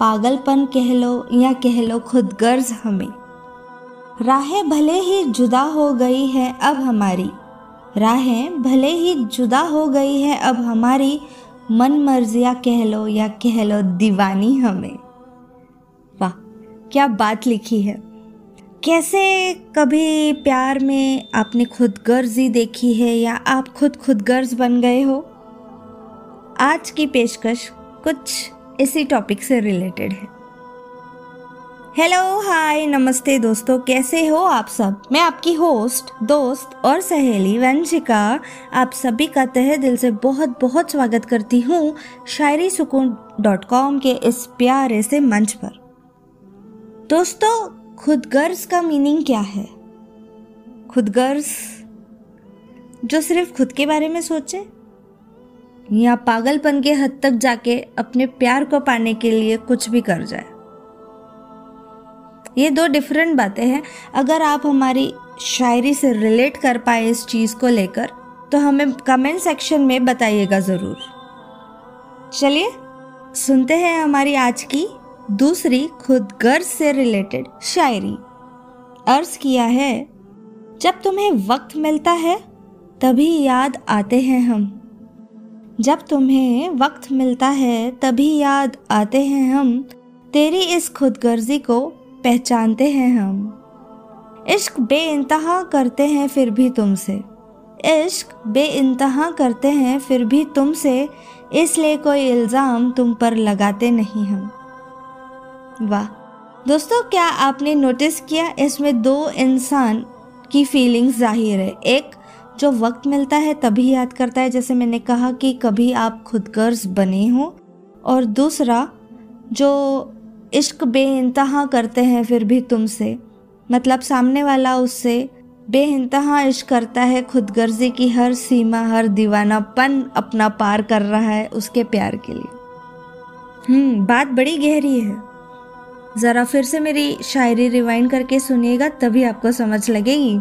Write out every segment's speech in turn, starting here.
पागलपन कह लो या कह लो खुद गर्ज हमें। राहें भले ही जुदा हो गई है अब हमारी। राहें भले ही जुदा हो गई है अब हमारी। मन मर्जिया कह लो या कह लो दीवानी हमें। वाह, क्या बात लिखी है। कैसे कभी प्यार में आपने खुद गर्जी देखी है या आप खुद खुद गर्ज बन गए हो? आज की पेशकश कुछ इसी टॉपिक से रिलेटेड है। हेलो हाय नमस्ते दोस्तों, कैसे हो आप सब? मैं आपकी होस्ट दोस्त और सहेली वंशिका, आप सभी का तहे दिल से बहुत बहुत स्वागत करती हूँ शायरी सुकून डॉट कॉम के इस प्यारे से मंच पर। दोस्तों, खुदगर्ज का मीनिंग क्या है? खुदगर्ज, जो सिर्फ़ खुद के बारे में सोचे या पागलपन के हद तक जाके अपने प्यार को पाने के लिए कुछ भी कर जाए। ये दो डिफरेंट बातें हैं। अगर आप हमारी शायरी से रिलेट कर पाए इस चीज़ को लेकर तो हमें कमेंट सेक्शन में बताइएगा ज़रूर। चलिए, सुनते हैं हमारी आज की दूसरी खुद गर्ज से रिलेटेड शायरी। अर्ज़ किया है, जब तुम्हें वक्त मिलता है, तभी याद आते हैं हम। जब तुम्हें वक्त मिलता है, तभी याद आते हैं हम। तेरी इस खुदगर्जी को पहचानते हैं हम। इश्क बे इंतहा करते हैं फिर भी तुमसे। इश्क बे इंतहा करते हैं फिर भी तुमसे, इसलिए कोई इल्ज़ाम तुम पर लगाते नहीं हम। वाह, दोस्तों, क्या आपने नोटिस किया? इसमें दो इंसान की फीलिंग्स ज़ाहिर है। एक जो वक्त मिलता है तभी याद करता है। जैसे मैंने कहा कि कभी आप खुद गर्ज बने हो और दूसरा, जो इश्क बे इंतहा करते हैं फिर भी तुमसे मतलब सामने वाला उससे बे इंतहा इश्क करता है खुद गर्जी की हर सीमा, हर दीवानापन अपना पार कर रहा है उसके प्यार के लिए। हम्म बात बड़ी गहरी है। ज़रा फिर से मेरी शायरी रिवाइंड करके सुनिएगा, तभी आपको समझ लगेगी।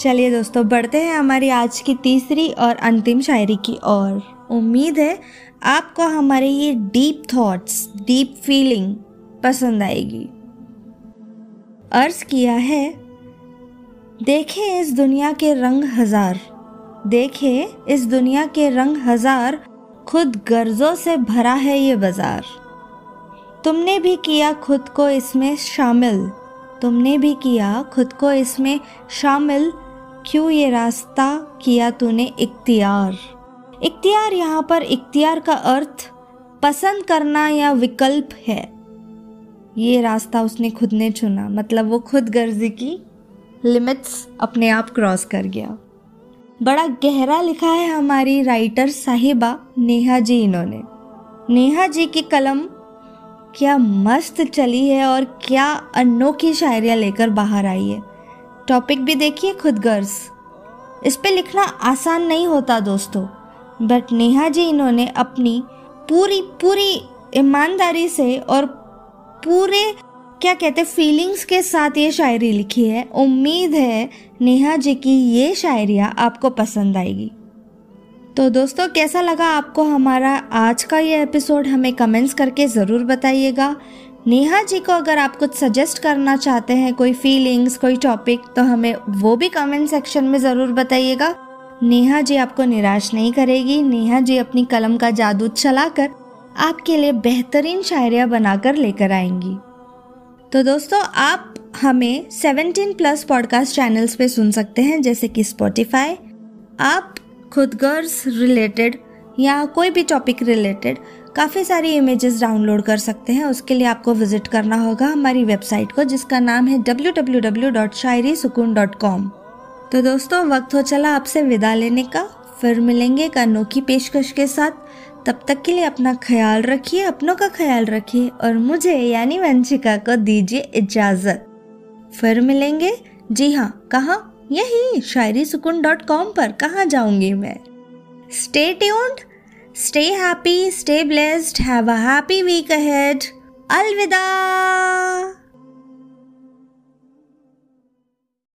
चलिए दोस्तों, बढ़ते हैं हमारी आज की तीसरी और अंतिम शायरी की ओर। उम्मीद है आपको हमारे ये डीप थॉट्स डीप फीलिंग पसंद आएगी। अर्ज़ किया है, देखें इस दुनिया के रंग हज़ार। देखें इस दुनिया के रंग हज़ार खुद गर्जों से भरा है ये बाज़ार। तुमने भी किया खुद को इसमें शामिल। तुमने भी किया खुद को इसमें शामिल। क्यों ये रास्ता किया तूने इख्तियार? इख्तियार यहाँ पर इख्तियार का अर्थ पसंद करना या विकल्प है। ये रास्ता उसने खुद ने चुना मतलब वो खुद गर्जी की लिमिट्स अपने आप क्रॉस कर गया। बड़ा गहरा लिखा है हमारी राइटर साहिबा नेहा जी इन्होंने। नेहा जी की कलम क्या मस्त चली है और क्या अनोखी शायरियाँ लेकर बाहर आई है। टॉपिक भी देखिए खुद गर्ज। इस पे लिखना आसान नहीं होता दोस्तों बट नेहा जी इन्होंने अपनी पूरी पूरी ईमानदारी से और पूरे, क्या कहते फीलिंग्स के साथ ये शायरी लिखी है। उम्मीद है नेहा जी की ये शायरिया आपको पसंद आएगी। तो दोस्तों, कैसा लगा आपको हमारा आज का ये एपिसोड हमें कमेंट्स करके ज़रूर बताइएगा। नेहा जी को अगर आप कुछ सजेस्ट करना चाहते हैं, कोई फीलिंग्स कोई टॉपिक तो हमें वो भी कमेंट सेक्शन में ज़रूर बताइएगा। नेहा जी आपको निराश नहीं करेगी। नेहा जी अपनी कलम का जादू चलाकर आपके लिए बेहतरीन शायरिया बनाकर लेकर आएँगी। तो दोस्तों, आप हमें 17 प्लस पॉडकास्ट चैनल्स पे सुन सकते हैं, जैसे कि स्पॉटिफाई आप खुद गर्ल्स रिलेटेड या कोई भी टॉपिक रिलेटेड काफ़ी सारी इमेजेस डाउनलोड कर सकते हैं। उसके लिए आपको विज़िट करना होगा हमारी वेबसाइट को, जिसका नाम है www.shairi-sukun.com तो दोस्तों, वक्त हो चला आपसे विदा लेने का। फिर मिलेंगे एक अनोखी पेशकश के साथ। तब तक के लिए अपना ख्याल रखिए, अपनों का ख्याल रखिए और मुझे, यानी वंशिका को दीजिए इजाज़त। फिर मिलेंगे। जी हाँ कहाँ? यही शायरी सुकून डॉट कॉम पर। कहाँ जाऊँगी मैं? Stay tuned Stay happy, stay blessed, have a happy week ahead. Alvida!